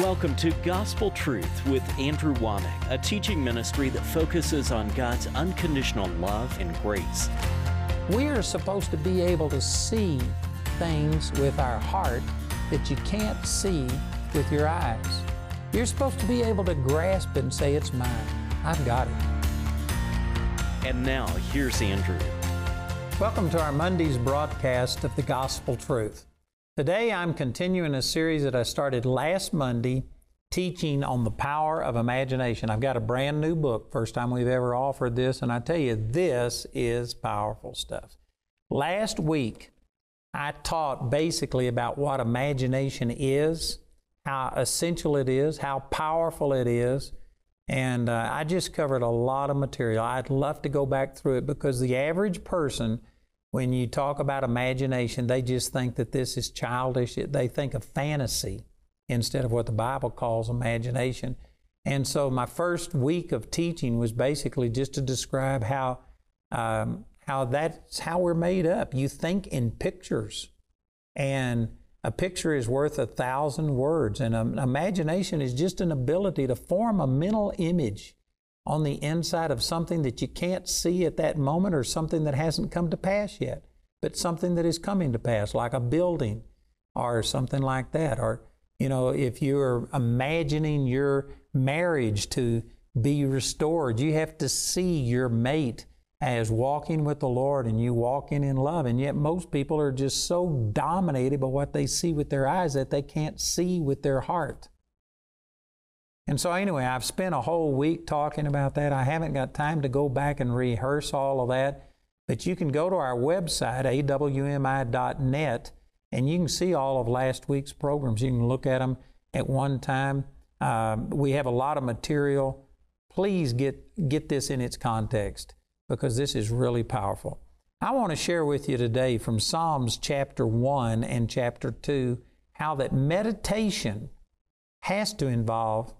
Welcome to Gospel Truth with Andrew Wommack, a teaching ministry that focuses on God's unconditional love and grace. We are supposed to be able to see things with our heart that you can't see with your eyes. You're supposed to be able to grasp and say, It's mine. I've got it. And now, here's Andrew. Welcome to our Monday's broadcast of the Gospel Truth. Today I'm continuing a series that I started last Monday teaching on the power of imagination. I've got a brand new book, first time we've ever offered this, and I tell you, this is powerful stuff. Last week, I taught basically about what imagination is, how essential it is, how powerful it is, and uh, I just covered a lot of material. I'd love to go back through it because the average person when you talk about imagination, they just think that this is childish. They think of fantasy instead of what the Bible calls imagination. And so my first week of teaching was basically just to describe how um, how that's how we're made up. You think in pictures, and a picture is worth a thousand words. And um, imagination is just an ability to form a mental image on the inside of something that you can't see at that moment or something that hasn't come to pass yet, but something that is coming to pass, like a building or something like that. Or, you know, if you're imagining your marriage to be restored, you have to see your mate as walking with the Lord and you walking in love. And yet, most people are just so dominated by what they see with their eyes that they can't see with their heart. And so, anyway, I've spent a whole week talking about that. I haven't got time to go back and rehearse all of that, but you can go to our website, awmi.net, and you can see all of last week's programs. You can look at them at one time. Um, we have a lot of material. Please get, get this in its context because this is really powerful. I want to share with you today from Psalms chapter 1 and chapter 2 how that meditation has to involve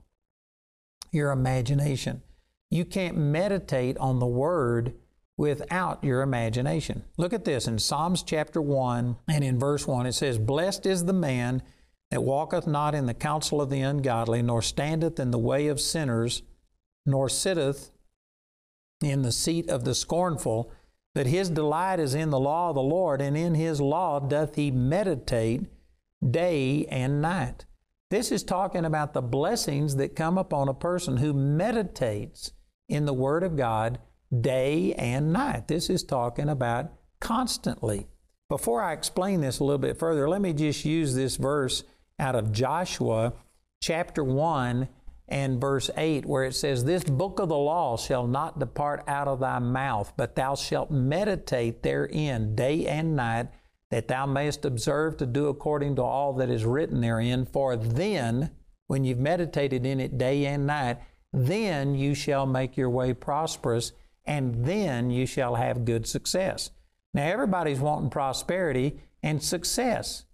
your imagination. You can't meditate on the Word without your imagination. Look at this in Psalms chapter 1 and in verse 1 it says, Blessed is the man that walketh not in the counsel of the ungodly, nor standeth in the way of sinners, nor sitteth in the seat of the scornful, but his delight is in the law of the Lord, and in his law doth he meditate day and night. This is talking about the blessings that come upon a person who meditates in the Word of God day and night. This is talking about constantly. Before I explain this a little bit further, let me just use this verse out of Joshua chapter 1 and verse 8, where it says, This book of the law shall not depart out of thy mouth, but thou shalt meditate therein day and night that thou mayest observe to do according to all that is written therein. For then, when you've meditated in it day and night, then you shall make your way prosperous, and then you shall have good success. Now, everybody's wanting prosperity and success,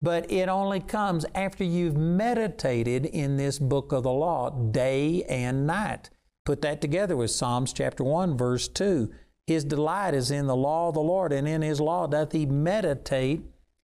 but it only comes after you've meditated in this book of the law day and night. Put that together with Psalms chapter 1, verse 2. His delight is in the law of the Lord, and in his law doth he meditate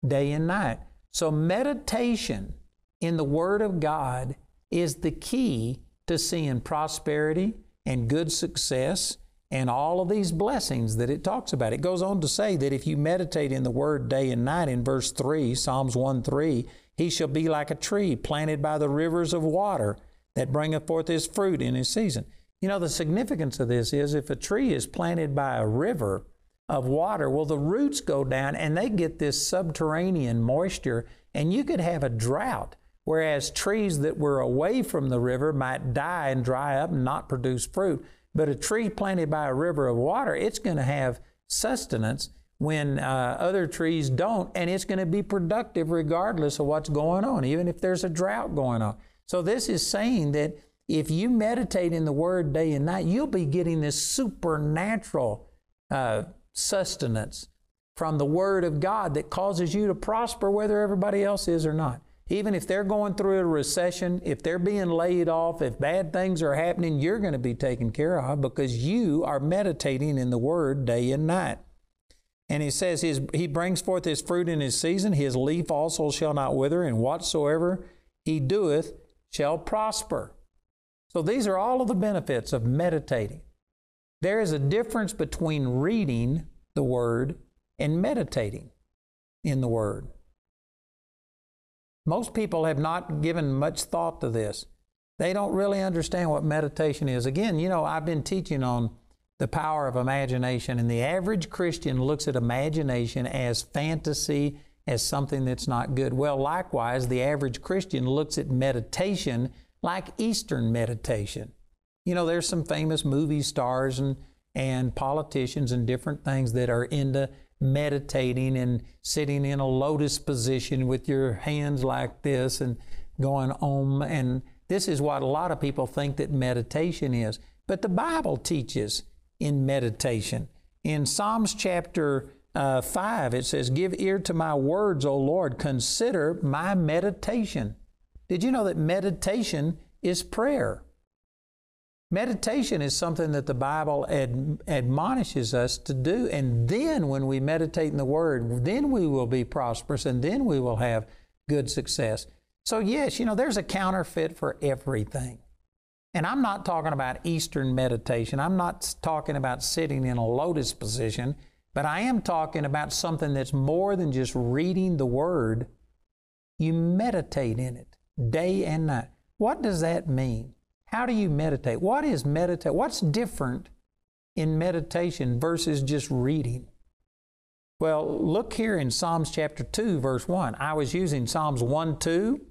day and night. So, meditation in the Word of God is the key to seeing prosperity and good success and all of these blessings that it talks about. It goes on to say that if you meditate in the Word day and night, in verse 3, Psalms 1 3, he shall be like a tree planted by the rivers of water that bringeth forth his fruit in his season. You know, the significance of this is if a tree is planted by a river of water, well, the roots go down and they get this subterranean moisture, and you could have a drought. Whereas trees that were away from the river might die and dry up and not produce fruit. But a tree planted by a river of water, it's going to have sustenance when uh, other trees don't, and it's going to be productive regardless of what's going on, even if there's a drought going on. So, this is saying that if you meditate in the Word day and night, you'll be getting this supernatural uh, sustenance from the Word of God that causes you to prosper whether everybody else is or not. Even if they're going through a recession, if they're being laid off, if bad things are happening, you're going to be taken care of because you are meditating in the Word day and night. And he says, his, He brings forth his fruit in his season, his leaf also shall not wither, and whatsoever he doeth shall prosper. So these are all of the benefits of meditating. There is a difference between reading the Word and meditating in the Word. Most people have not given much thought to this. They don't really understand what meditation is. Again, you know, I've been teaching on the power of imagination, and the average Christian looks at imagination as fantasy, as something that's not good. Well, likewise, the average Christian looks at meditation like Eastern meditation. You know, there's some famous movie stars and, and politicians and different things that are into meditating and sitting in a lotus position with your hands like this and going om. And this is what a lot of people think that meditation is. But the Bible teaches in meditation. In Psalms chapter uh, 5, it says, Give ear to my words, O Lord, consider my meditation. Did you know that meditation is prayer? Meditation is something that the Bible ad- admonishes us to do. And then when we meditate in the Word, then we will be prosperous and then we will have good success. So, yes, you know, there's a counterfeit for everything. And I'm not talking about Eastern meditation. I'm not talking about sitting in a lotus position, but I am talking about something that's more than just reading the Word. You meditate in it day and night. What does that mean? How do you meditate? What is meditate? What's different in meditation versus just reading? Well, look here in Psalms chapter 2, verse 1. I was using Psalms 1 2,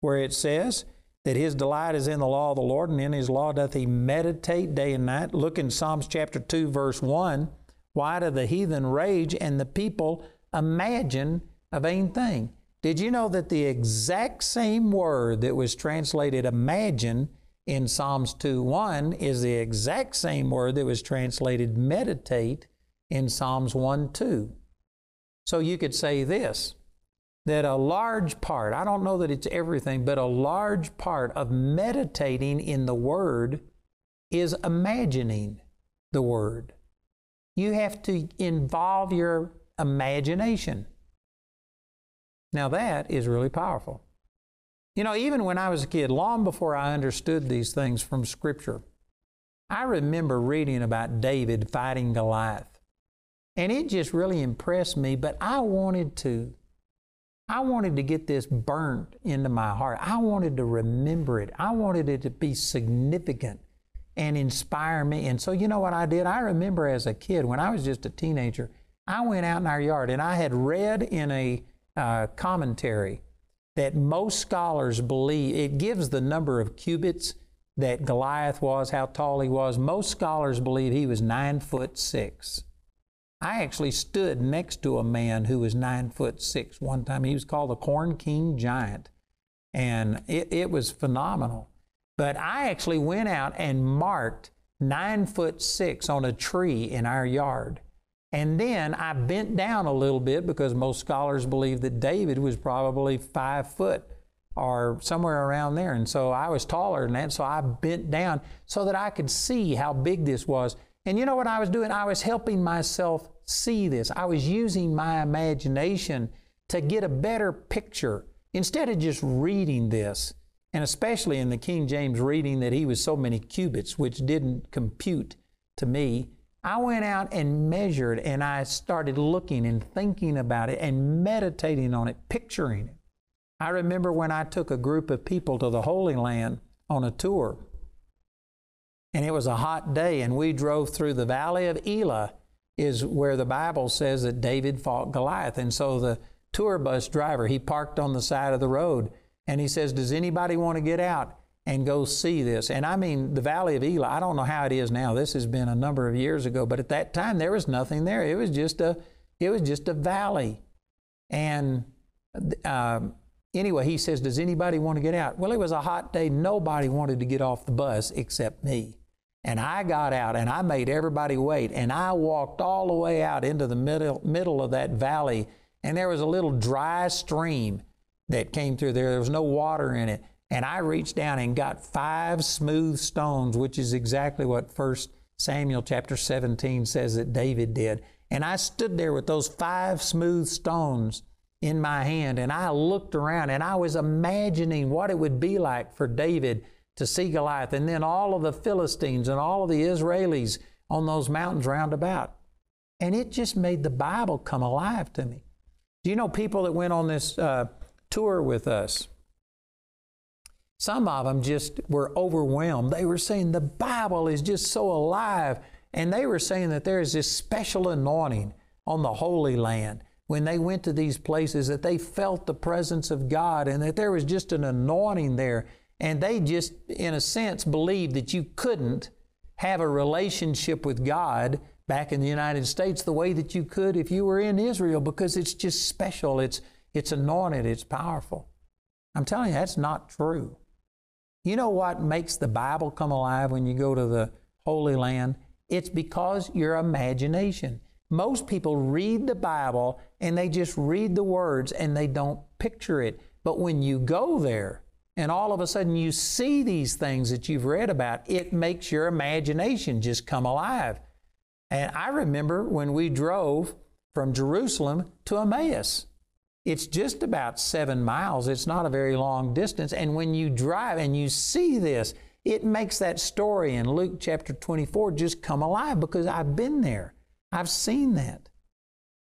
where it says that his delight is in the law of the Lord, and in his law doth he meditate day and night. Look in Psalms chapter 2, verse 1. Why do the heathen rage and the people imagine a vain thing? Did you know that the exact same word that was translated imagine in Psalms 2:1 is the exact same word that was translated meditate in Psalms 1:2. So you could say this that a large part, I don't know that it's everything, but a large part of meditating in the Word is imagining the Word. You have to involve your imagination. Now, that is really powerful. You know, even when I was a kid, long before I understood these things from Scripture, I remember reading about David fighting Goliath. And it just really impressed me, but I wanted to. I wanted to get this burnt into my heart. I wanted to remember it. I wanted it to be significant and inspire me. And so, you know what I did? I remember as a kid, when I was just a teenager, I went out in our yard and I had read in a uh, commentary that most scholars believe it gives the number of cubits that Goliath was, how tall he was. Most scholars believe he was nine foot six. I actually stood next to a man who was nine foot six one time. He was called the Corn King Giant, and it, it was phenomenal. But I actually went out and marked nine foot six on a tree in our yard. And then I bent down a little bit because most scholars believe that David was probably five foot or somewhere around there. And so I was taller than that, so I bent down so that I could see how big this was. And you know what I was doing? I was helping myself see this. I was using my imagination to get a better picture instead of just reading this. And especially in the King James reading that he was so many cubits, which didn't compute to me. I went out and measured and I started looking and thinking about it and meditating on it, picturing it. I remember when I took a group of people to the Holy Land on a tour. And it was a hot day, and we drove through the valley of Elah, is where the Bible says that David fought Goliath. And so the tour bus driver, he parked on the side of the road and he says, Does anybody want to get out? And go see this. And I mean, the Valley of Elah, I don't know how it is now. This has been a number of years ago, but at that time there was nothing there. It was just a, it was just a valley. And uh, anyway, he says, Does anybody want to get out? Well, it was a hot day. Nobody wanted to get off the bus except me. And I got out and I made everybody wait. And I walked all the way out into the middle, middle of that valley. And there was a little dry stream that came through there. There was no water in it. And I reached down and got five smooth stones, which is exactly what First Samuel chapter 17 says that David did. And I stood there with those five smooth stones in my hand. And I looked around and I was imagining what it would be like for David to see Goliath and then all of the Philistines and all of the Israelis on those mountains round about. And it just made the Bible come alive to me. Do you know people that went on this uh, tour with us? Some of them just were overwhelmed. They were saying the Bible is just so alive. And they were saying that there is this special anointing on the Holy Land when they went to these places, that they felt the presence of God and that there was just an anointing there. And they just, in a sense, believed that you couldn't have a relationship with God back in the United States the way that you could if you were in Israel because it's just special. It's, it's anointed, it's powerful. I'm telling you, that's not true. You know what makes the Bible come alive when you go to the Holy Land? It's because your imagination. Most people read the Bible and they just read the words and they don't picture it. But when you go there and all of a sudden you see these things that you've read about, it makes your imagination just come alive. And I remember when we drove from Jerusalem to Emmaus. It's just about seven miles. It's not a very long distance. And when you drive and you see this, it makes that story in Luke chapter 24 just come alive because I've been there. I've seen that.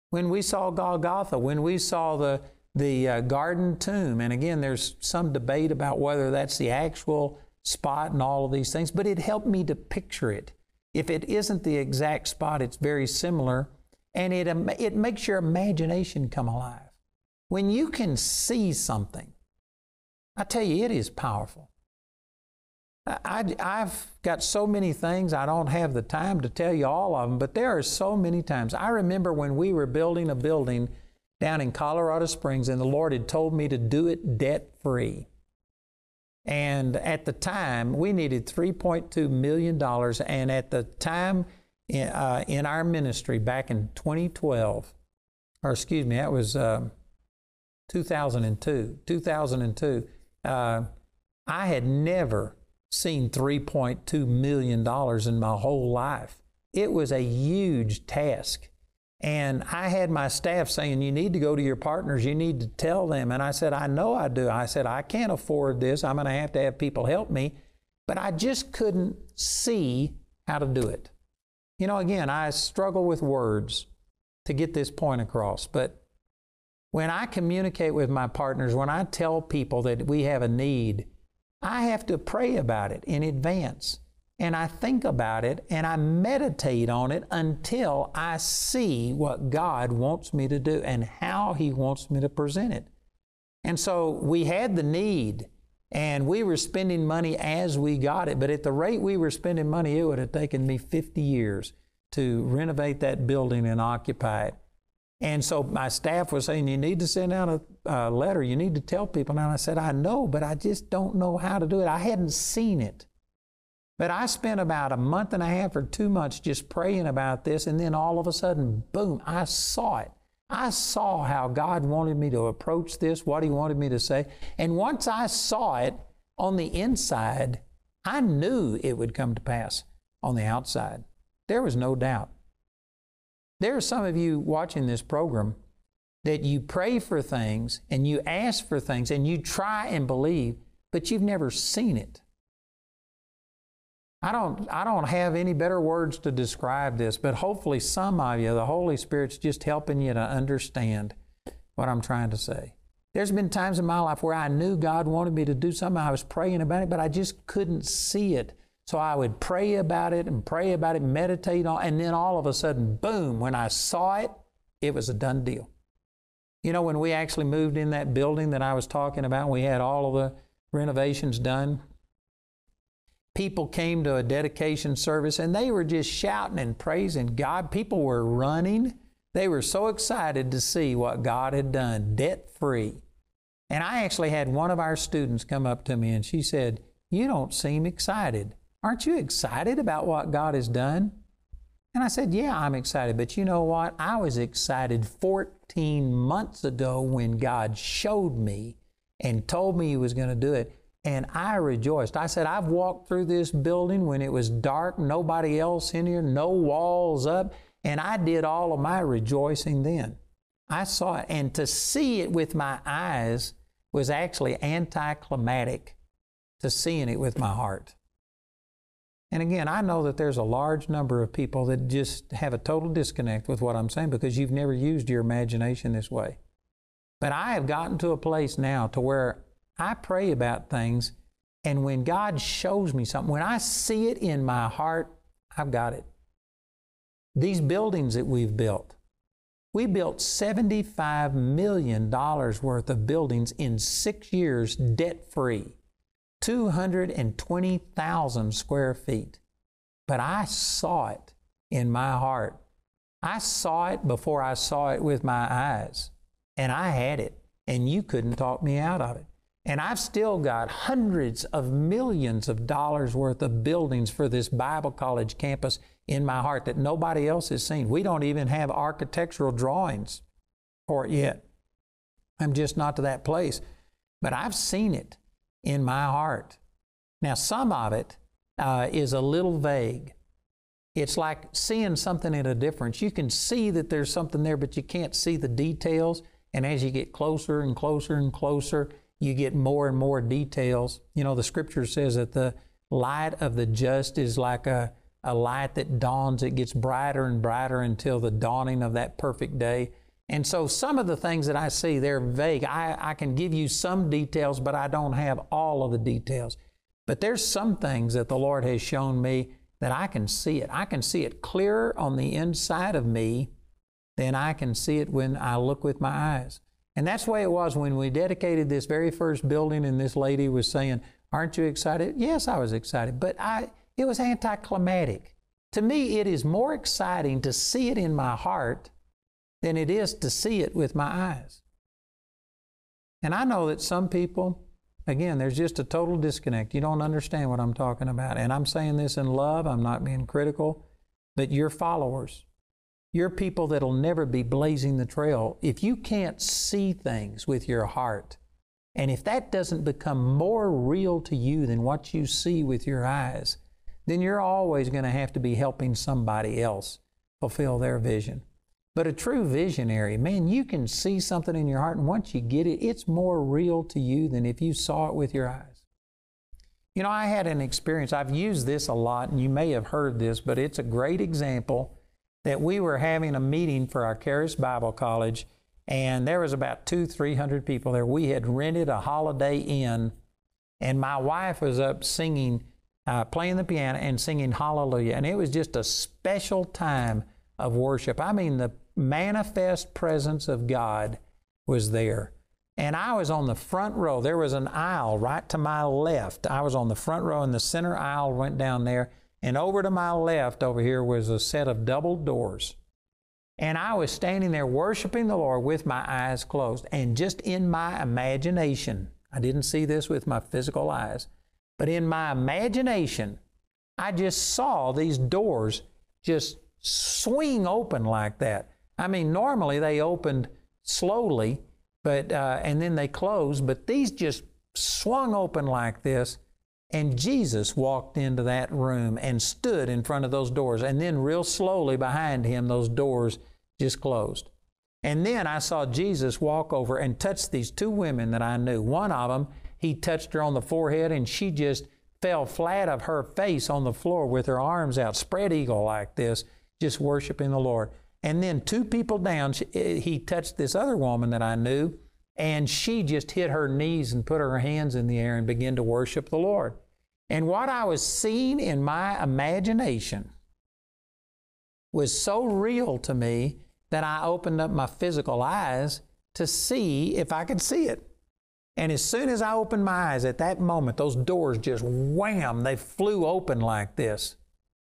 When we saw Golgotha, when we saw the, the uh, garden tomb, and again, there's some debate about whether that's the actual spot and all of these things, but it helped me to picture it. If it isn't the exact spot, it's very similar, and it, it makes your imagination come alive. When you can see something, I tell you, it is powerful. I, have got so many things, I don't have the time to tell you all of them, but there are so many times. I remember when we were building a building down in Colorado Springs, and the Lord had told me to do it debt free. And at the time, we needed $3.2 million. And at the time in, uh, in our ministry back in 2012, or excuse me, that was uh, 2002, 2002, uh, I had never seen $3.2 million in my whole life. It was a huge task. And I had my staff saying, You need to go to your partners, you need to tell them. And I said, I know I do. I said, I can't afford this. I'm going to have to have people help me. But I just couldn't see how to do it. You know, again, I struggle with words to get this point across. But when I communicate with my partners, when I tell people that we have a need, I have to pray about it in advance. And I think about it and I meditate on it until I see what God wants me to do and how He wants me to present it. And so we had the need and we were spending money as we got it. But at the rate we were spending money, it would have taken me 50 years to renovate that building and occupy it. And so my staff was saying, You need to send out a, a letter. You need to tell people. And I said, I know, but I just don't know how to do it. I hadn't seen it. But I spent about a month and a half or two months just praying about this. And then all of a sudden, boom, I saw it. I saw how God wanted me to approach this, what He wanted me to say. And once I saw it on the inside, I knew it would come to pass on the outside. There was no doubt. There are some of you watching this program that you pray for things and you ask for things and you try and believe, but you've never seen it. I don't, I don't have any better words to describe this, but hopefully some of you, the Holy Spirit's just helping you to understand what I'm trying to say. There's been times in my life where I knew God wanted me to do something. I was praying about it, but I just couldn't see it. So I would pray about it and pray about it, meditate on, and then all of a sudden, boom, when I saw it, it was a done deal. You know, when we actually moved in that building that I was talking about, we had all of the renovations done. People came to a dedication service and they were just shouting and praising God. People were running. They were so excited to see what God had done, debt free. And I actually had one of our students come up to me and she said, You don't seem excited. Aren't you excited about what God has done? And I said, Yeah, I'm excited. But you know what? I was excited 14 months ago when God showed me and told me He was going to do it. And I rejoiced. I said, I've walked through this building when it was dark, nobody else in here, no walls up, and I did all of my rejoicing then. I saw it. And to see it with my eyes was actually anticlimactic to seeing it with my heart. And again, I know that there's a large number of people that just have a total disconnect with what I'm saying because you've never used your imagination this way. But I have gotten to a place now to where I pray about things, and when God shows me something, when I see it in my heart, I've got it. These buildings that we've built, we built $75 million worth of buildings in six years debt free. 220,000 square feet. But I saw it in my heart. I saw it before I saw it with my eyes. And I had it. And you couldn't talk me out of it. And I've still got hundreds of millions of dollars worth of buildings for this Bible college campus in my heart that nobody else has seen. We don't even have architectural drawings for it yet. I'm just not to that place. But I've seen it in my heart. Now, some of it uh, is a little vague. It's like seeing something in a difference. You can see that there's something there, but you can't see the details. And as you get closer and closer and closer, you get more and more details. You know, the scripture says that the light of the just is like a, a light that dawns, it gets brighter and brighter until the dawning of that perfect day. And so some of the things that I see, they're vague. I, I can give you some details, but I don't have all of the details. But there's some things that the Lord has shown me that I can see it. I can see it clearer on the inside of me than I can see it when I look with my eyes. And that's the way it was when we dedicated this very first building, and this lady was saying, Aren't you excited? Yes, I was excited, but I, it was anticlimactic. To me, it is more exciting to see it in my heart than it is to see it with my eyes. And I know that some people, again, there's just a total disconnect. You don't understand what I'm talking about. And I'm saying this in love, I'm not being critical, but you're followers. You're people that'll never be blazing the trail. If you can't see things with your heart, and if that doesn't become more real to you than what you see with your eyes, then you're always going to have to be helping somebody else fulfill their vision. But a true visionary, man, you can see something in your heart, and once you get it, it's more real to you than if you saw it with your eyes. You know, I had an experience, I've used this a lot, and you may have heard this, but it's a great example that we were having a meeting for our Charis Bible College, and there was about two, three hundred people there. We had rented a Holiday Inn, and my wife was up singing, uh, playing the piano and singing Hallelujah, and it was just a special time of worship. I mean, the manifest presence of God was there. And I was on the front row. There was an aisle right to my left. I was on the front row, and the center aisle went down there. And over to my left, over here, was a set of double doors. And I was standing there worshiping the Lord with my eyes closed. And just in my imagination, I didn't see this with my physical eyes, but in my imagination, I just saw these doors just swing open like that. I mean, normally they opened slowly, but uh, and then they closed, but these just swung open like this. And Jesus walked into that room and stood in front of those doors. And then, real slowly behind him, those doors just closed. And then I saw Jesus walk over and touch these two women that I knew. One of them, he touched her on the forehead, and she just fell flat of her face on the floor with her arms out, spread eagle like this just worshiping the Lord. And then two people down, eh, he touched this other woman that I knew, and she just hit her knees and put her hands in the air and began to worship the Lord. And what I was seeing in my imagination was so real to me that I opened up my physical eyes to see if I could see it. And as soon as I opened my eyes at that moment, those doors just wham, they flew open like this.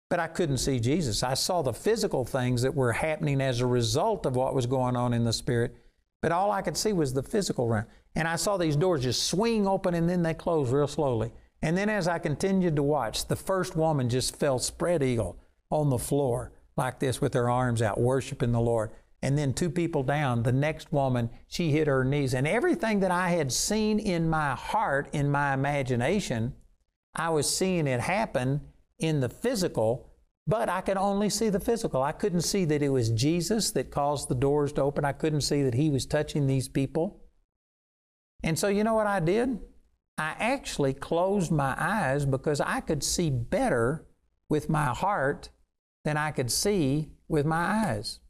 But I couldn't see Jesus. I saw the physical things that were happening as a result of what was going on in the spirit, but all I could see was the physical realm. And I saw these doors just swing open and then they closed real slowly. And then as I continued to watch, the first woman just fell spread eagle on the floor like this with her arms out, worshiping the Lord. And then two people down, the next woman, she hit her knees. And everything that I had seen in my heart, in my imagination, I was seeing it happen in the physical, But I could only see the physical. I couldn't see that it was Jesus that caused the doors to open. I couldn't see that He was touching these people. And so, you know what I did? I actually closed my eyes because I could see better with my heart than I could see with my eyes.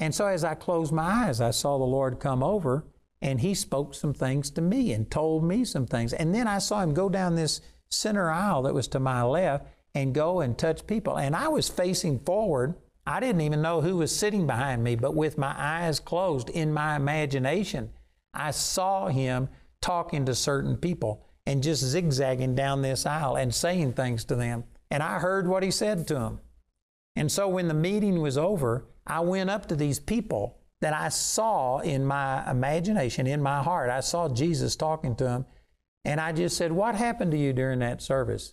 And so, as I closed my eyes, I saw the Lord come over and He spoke some things to me and told me some things. And then I saw Him go down this center aisle that was to my left and go and touch people. And I was facing forward. I didn't even know who was sitting behind me, but with my eyes closed in my imagination, I saw him talking to certain people and just zigzagging down this aisle and saying things to them. And I heard what he said to them. And so when the meeting was over, I went up to these people that I saw in my imagination, in my heart. I saw Jesus talking to them. And I just said, What happened to you during that service?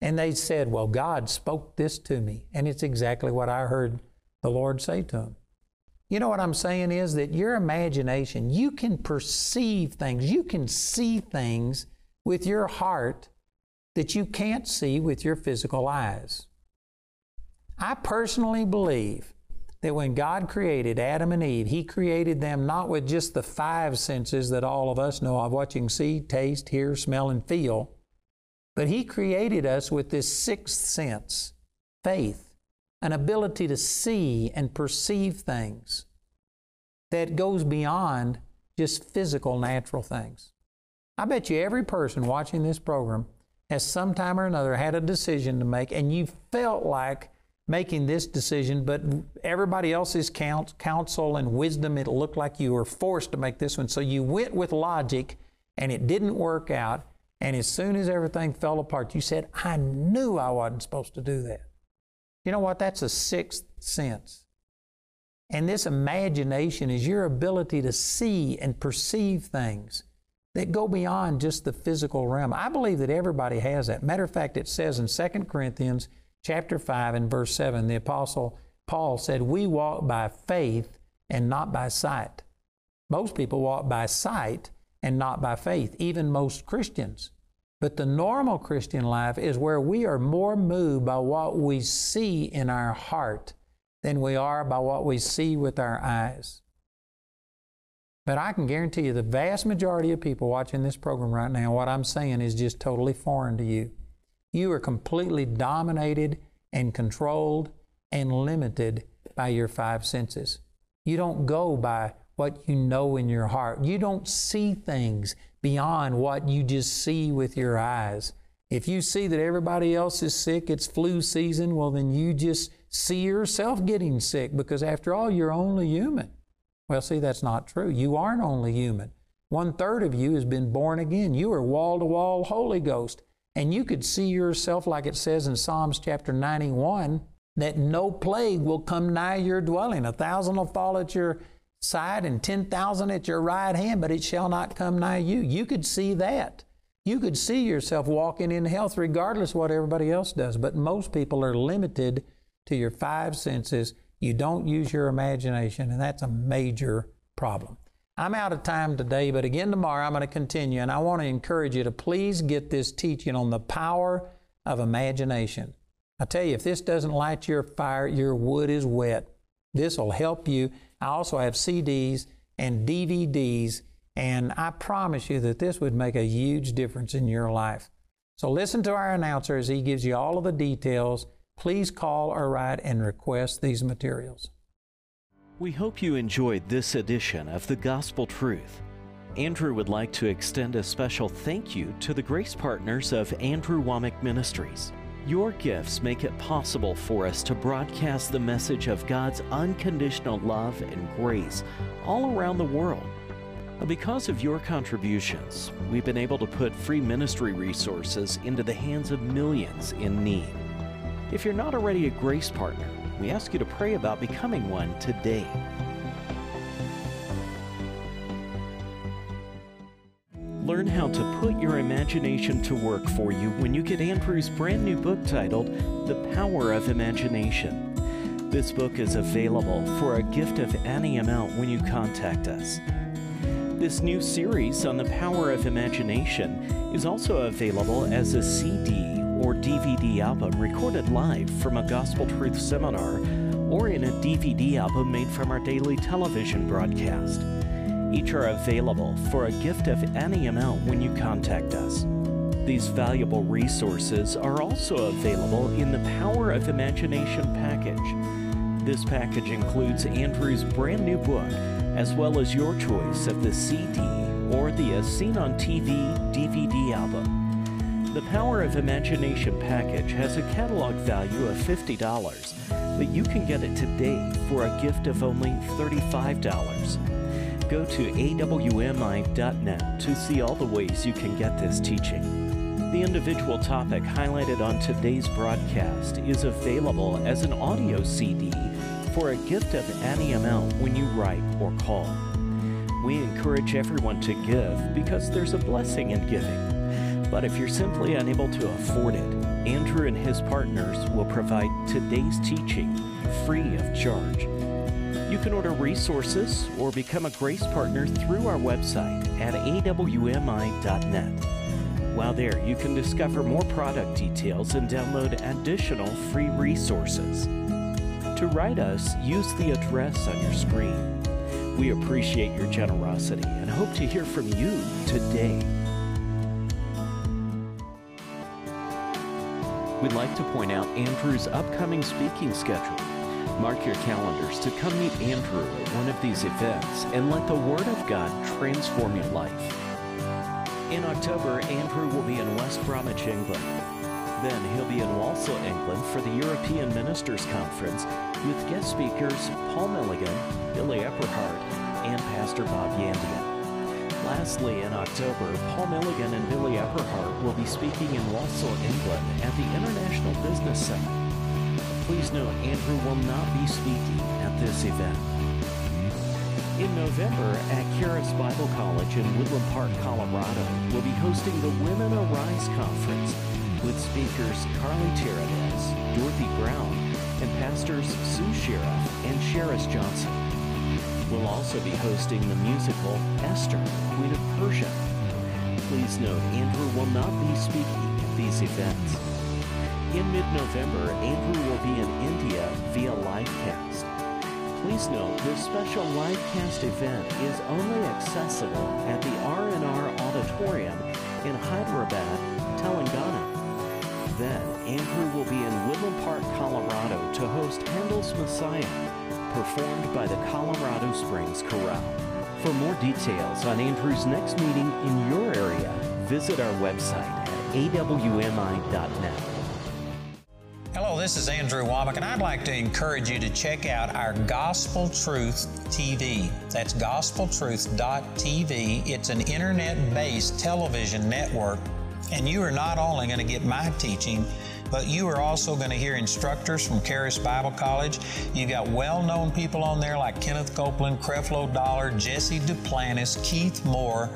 And they said, Well, God spoke this to me. And it's exactly what I heard the Lord say to them. You know what I'm saying is that your imagination, you can perceive things, you can see things with your heart that you can't see with your physical eyes. I personally believe that when God created Adam and Eve, He created them not with just the five senses that all of us know of can see, taste, hear, smell, and feel but He created us with this sixth sense faith, an ability to see and perceive things that goes beyond just physical, natural things. I bet you every person watching this program has sometime or another had a decision to make, and you felt like making this decision, but everybody else's counsel and wisdom, it looked like you were forced to make this one. So you went with logic, and it didn't work out, and as soon as everything fell apart, you said, I knew I wasn't supposed to do that. You know what? That's a sixth sense. And this imagination is your ability to see and perceive things that go beyond just the physical realm. I believe that everybody has that. Matter of fact, it says in 2 Corinthians chapter 5 and verse 7, the apostle Paul said, We walk by faith and not by sight. Most people walk by sight and not by faith, even most Christians. But the normal Christian life is where we are more moved by what we see in our heart than we are by what we see with our eyes. But I can guarantee you the vast majority of people watching this program right now, what I'm saying is just totally foreign to you. You are completely dominated and controlled and limited by your five senses. You don't go by what you know in your heart. You don't see things beyond what you just see with your eyes. If you see that everybody else is sick, it's flu season, well, then you just see yourself getting sick because after all, you're only human. Well, see, that's not true. You aren't only human. One third of you has been born again. You are wall to wall Holy Ghost. And you could see yourself, like it says in Psalms chapter 91, that no plague will come nigh your dwelling. A thousand will fall at your side and 10,000 at your right hand, but it shall not come nigh you. You could see that. You could see yourself walking in health regardless what everybody else does, but most people are limited to your five senses. You don't use your imagination, and that's a major problem. I'm out of time today, but again tomorrow I'm going to continue, and I want to encourage you to please get this teaching on the power of imagination. I tell you, if this doesn't light your fire, your wood is wet. This will help you I also have CDs and DVDs, and I promise you that this would make a huge difference in your life. So listen to our announcer as he gives you all of the details. Please call or write and request these materials. We hope you enjoyed this edition of The Gospel Truth. Andrew would like to extend a special thank you to the grace partners of Andrew Wommack Ministries. Your gifts make it possible for us to broadcast the message of God's unconditional love and grace all around the world. Because of your contributions, we've been able to put free ministry resources into the hands of millions in need. If you're not already a grace partner, we ask you to pray about becoming one today. Learn how to put your imagination to work for you when you get Andrew's brand new book titled The Power of Imagination. This book is available for a gift of any amount when you contact us. This new series on the power of imagination is also available as a CD or DVD album recorded live from a Gospel Truth seminar or in a DVD album made from our daily television broadcast. Each are available for a gift of any amount when you contact us. These valuable resources are also available in the Power of Imagination package. This package includes Andrew's brand new book, as well as your choice of the CD or the As Seen on TV DVD album. The Power of Imagination package has a catalog value of $50, but you can get it today for a gift of only $35. Go to awmi.net to see all the ways you can get this teaching. The individual topic highlighted on today's broadcast is available as an audio CD for a gift of any amount when you write or call. We encourage everyone to give because there's a blessing in giving. But if you're simply unable to afford it, Andrew and his partners will provide today's teaching free of charge. You can order resources or become a Grace Partner through our website at awmi.net. While there, you can discover more product details and download additional free resources. To write us, use the address on your screen. We appreciate your generosity and hope to hear from you today. We'd like to point out Andrew's upcoming speaking schedule. Mark your calendars to come meet Andrew at one of these events and let the Word of God transform your life. In October, Andrew will be in West Bromwich, England. Then he'll be in Walsall, England for the European Ministers Conference with guest speakers Paul Milligan, Billy Epperhart, and Pastor Bob Yandian. Lastly, in October, Paul Milligan and Billy Epperhart will be speaking in Walsall, England at the International Business Summit. Please note, Andrew will not be speaking at this event. In November, at Charis Bible College in Woodland Park, Colorado, we'll be hosting the Women Arise Conference with speakers Carlie Terradez, Dorothy Brown, and pastors Sue Sheriff and Sheris Johnson. We'll also be hosting the musical Esther, Queen of Persia. Please note, Andrew will not be speaking at these events. In mid-November, Andrew will be in India via livecast. Please note this special livecast event is only accessible at the R&R Auditorium in Hyderabad, Telangana. Then, Andrew will be in Woodland Park, Colorado to host Handel's Messiah, performed by the Colorado Springs Chorale. For more details on Andrew's next meeting in your area, visit our website at awmi.net. This is Andrew Wommack, and I'd like to encourage you to check out our Gospel Truth TV. That's gospeltruth.tv. It's an internet based television network, and you are not only going to get my teaching, but you are also going to hear instructors from Charis Bible College. You've got well known people on there like Kenneth Copeland, Creflo Dollar, Jesse Duplantis, Keith Moore.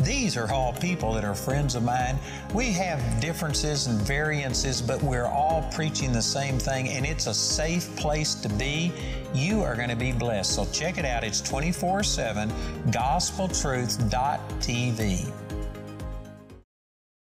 These are all people that are friends of mine. We have differences and variances, but we're all preaching the same thing, and it's a safe place to be. You are going to be blessed. So check it out. It's 24 7 gospeltruth.tv.